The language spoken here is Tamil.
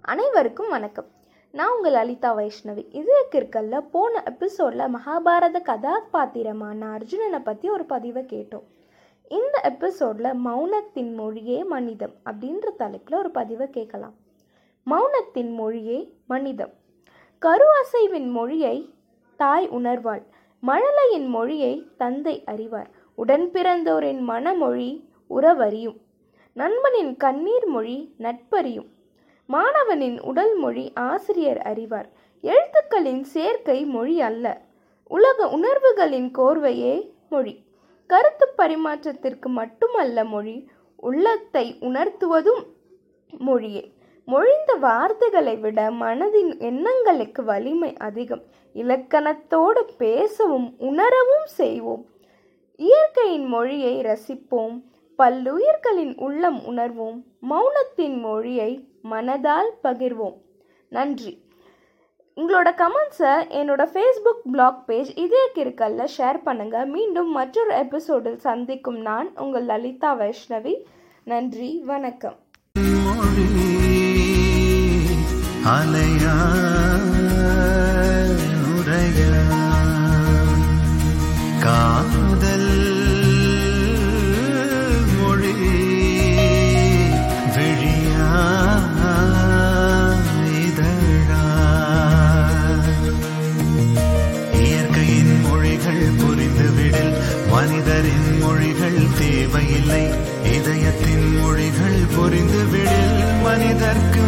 அனைவருக்கும் வணக்கம். நான் உங்கள் லலிதா வைஷ்ணவி. இதுக்கு இருக்கல்ல போன எபிசோடில் மகாபாரத கதாபாத்திரமான அர்ஜுனனை பற்றி ஒரு பதிவை கேட்டோம். இந்த எபிசோடில் மௌனத்தின் மொழியே மனிதம் அப்படின்ற தலைப்பில் ஒரு பதிவை கேட்கலாம். மௌனத்தின் மொழியே மனிதம். கரு அசைவின் மொழியை தாய் உணர்வாள். மழலையின் மொழியை தந்தை அறிவார். உடன் பிறந்தோரின் மனமொழி உறவறியும். நண்பனின் கண்ணீர் மொழி நட்பறியும். மாணவனின் உடல் மொழி ஆசிரியர் அறிவார். எழுத்துக்களின் சேர்க்கை மொழி அல்ல. உலக உணர்வுகளின் கோர்வையே மொழி. கருத்து பரிமாற்றத்திற்கு மட்டுமல்ல மொழி உள்ளத்தை உணர்த்துவதும் மொழியே. மொழிந்த வார்த்தைகளை விட மனதின் எண்ணங்களுக்கு வலிமை அதிகம். இலக்கணத்தோடு பேசவும் உணரவும் செய்வோம். இயற்கையின் மொழியை ரசிப்போம். பல்லுயிர்களின் உள்ளம் உணர்வோம் மௌனத்தின் மொழியை மனதால் பகிர்வோம். நன்றி. உங்களோட கமெண்ட்ஸை என்னோட ஃபேஸ்புக் பிளாக் பேஜ் இதே கிருக்கல்ல ஷேர் பண்ணுங்கள் மீண்டும் மற்றொரு எபிசோடில் சந்திக்கும் நான் உங்கள் லலிதா வைஷ்ணவி. நன்றி வணக்கம். அலையா இல்லை. இதயத்தின் மொழிகள் புரிந்து விடில் மனிதர்க்கு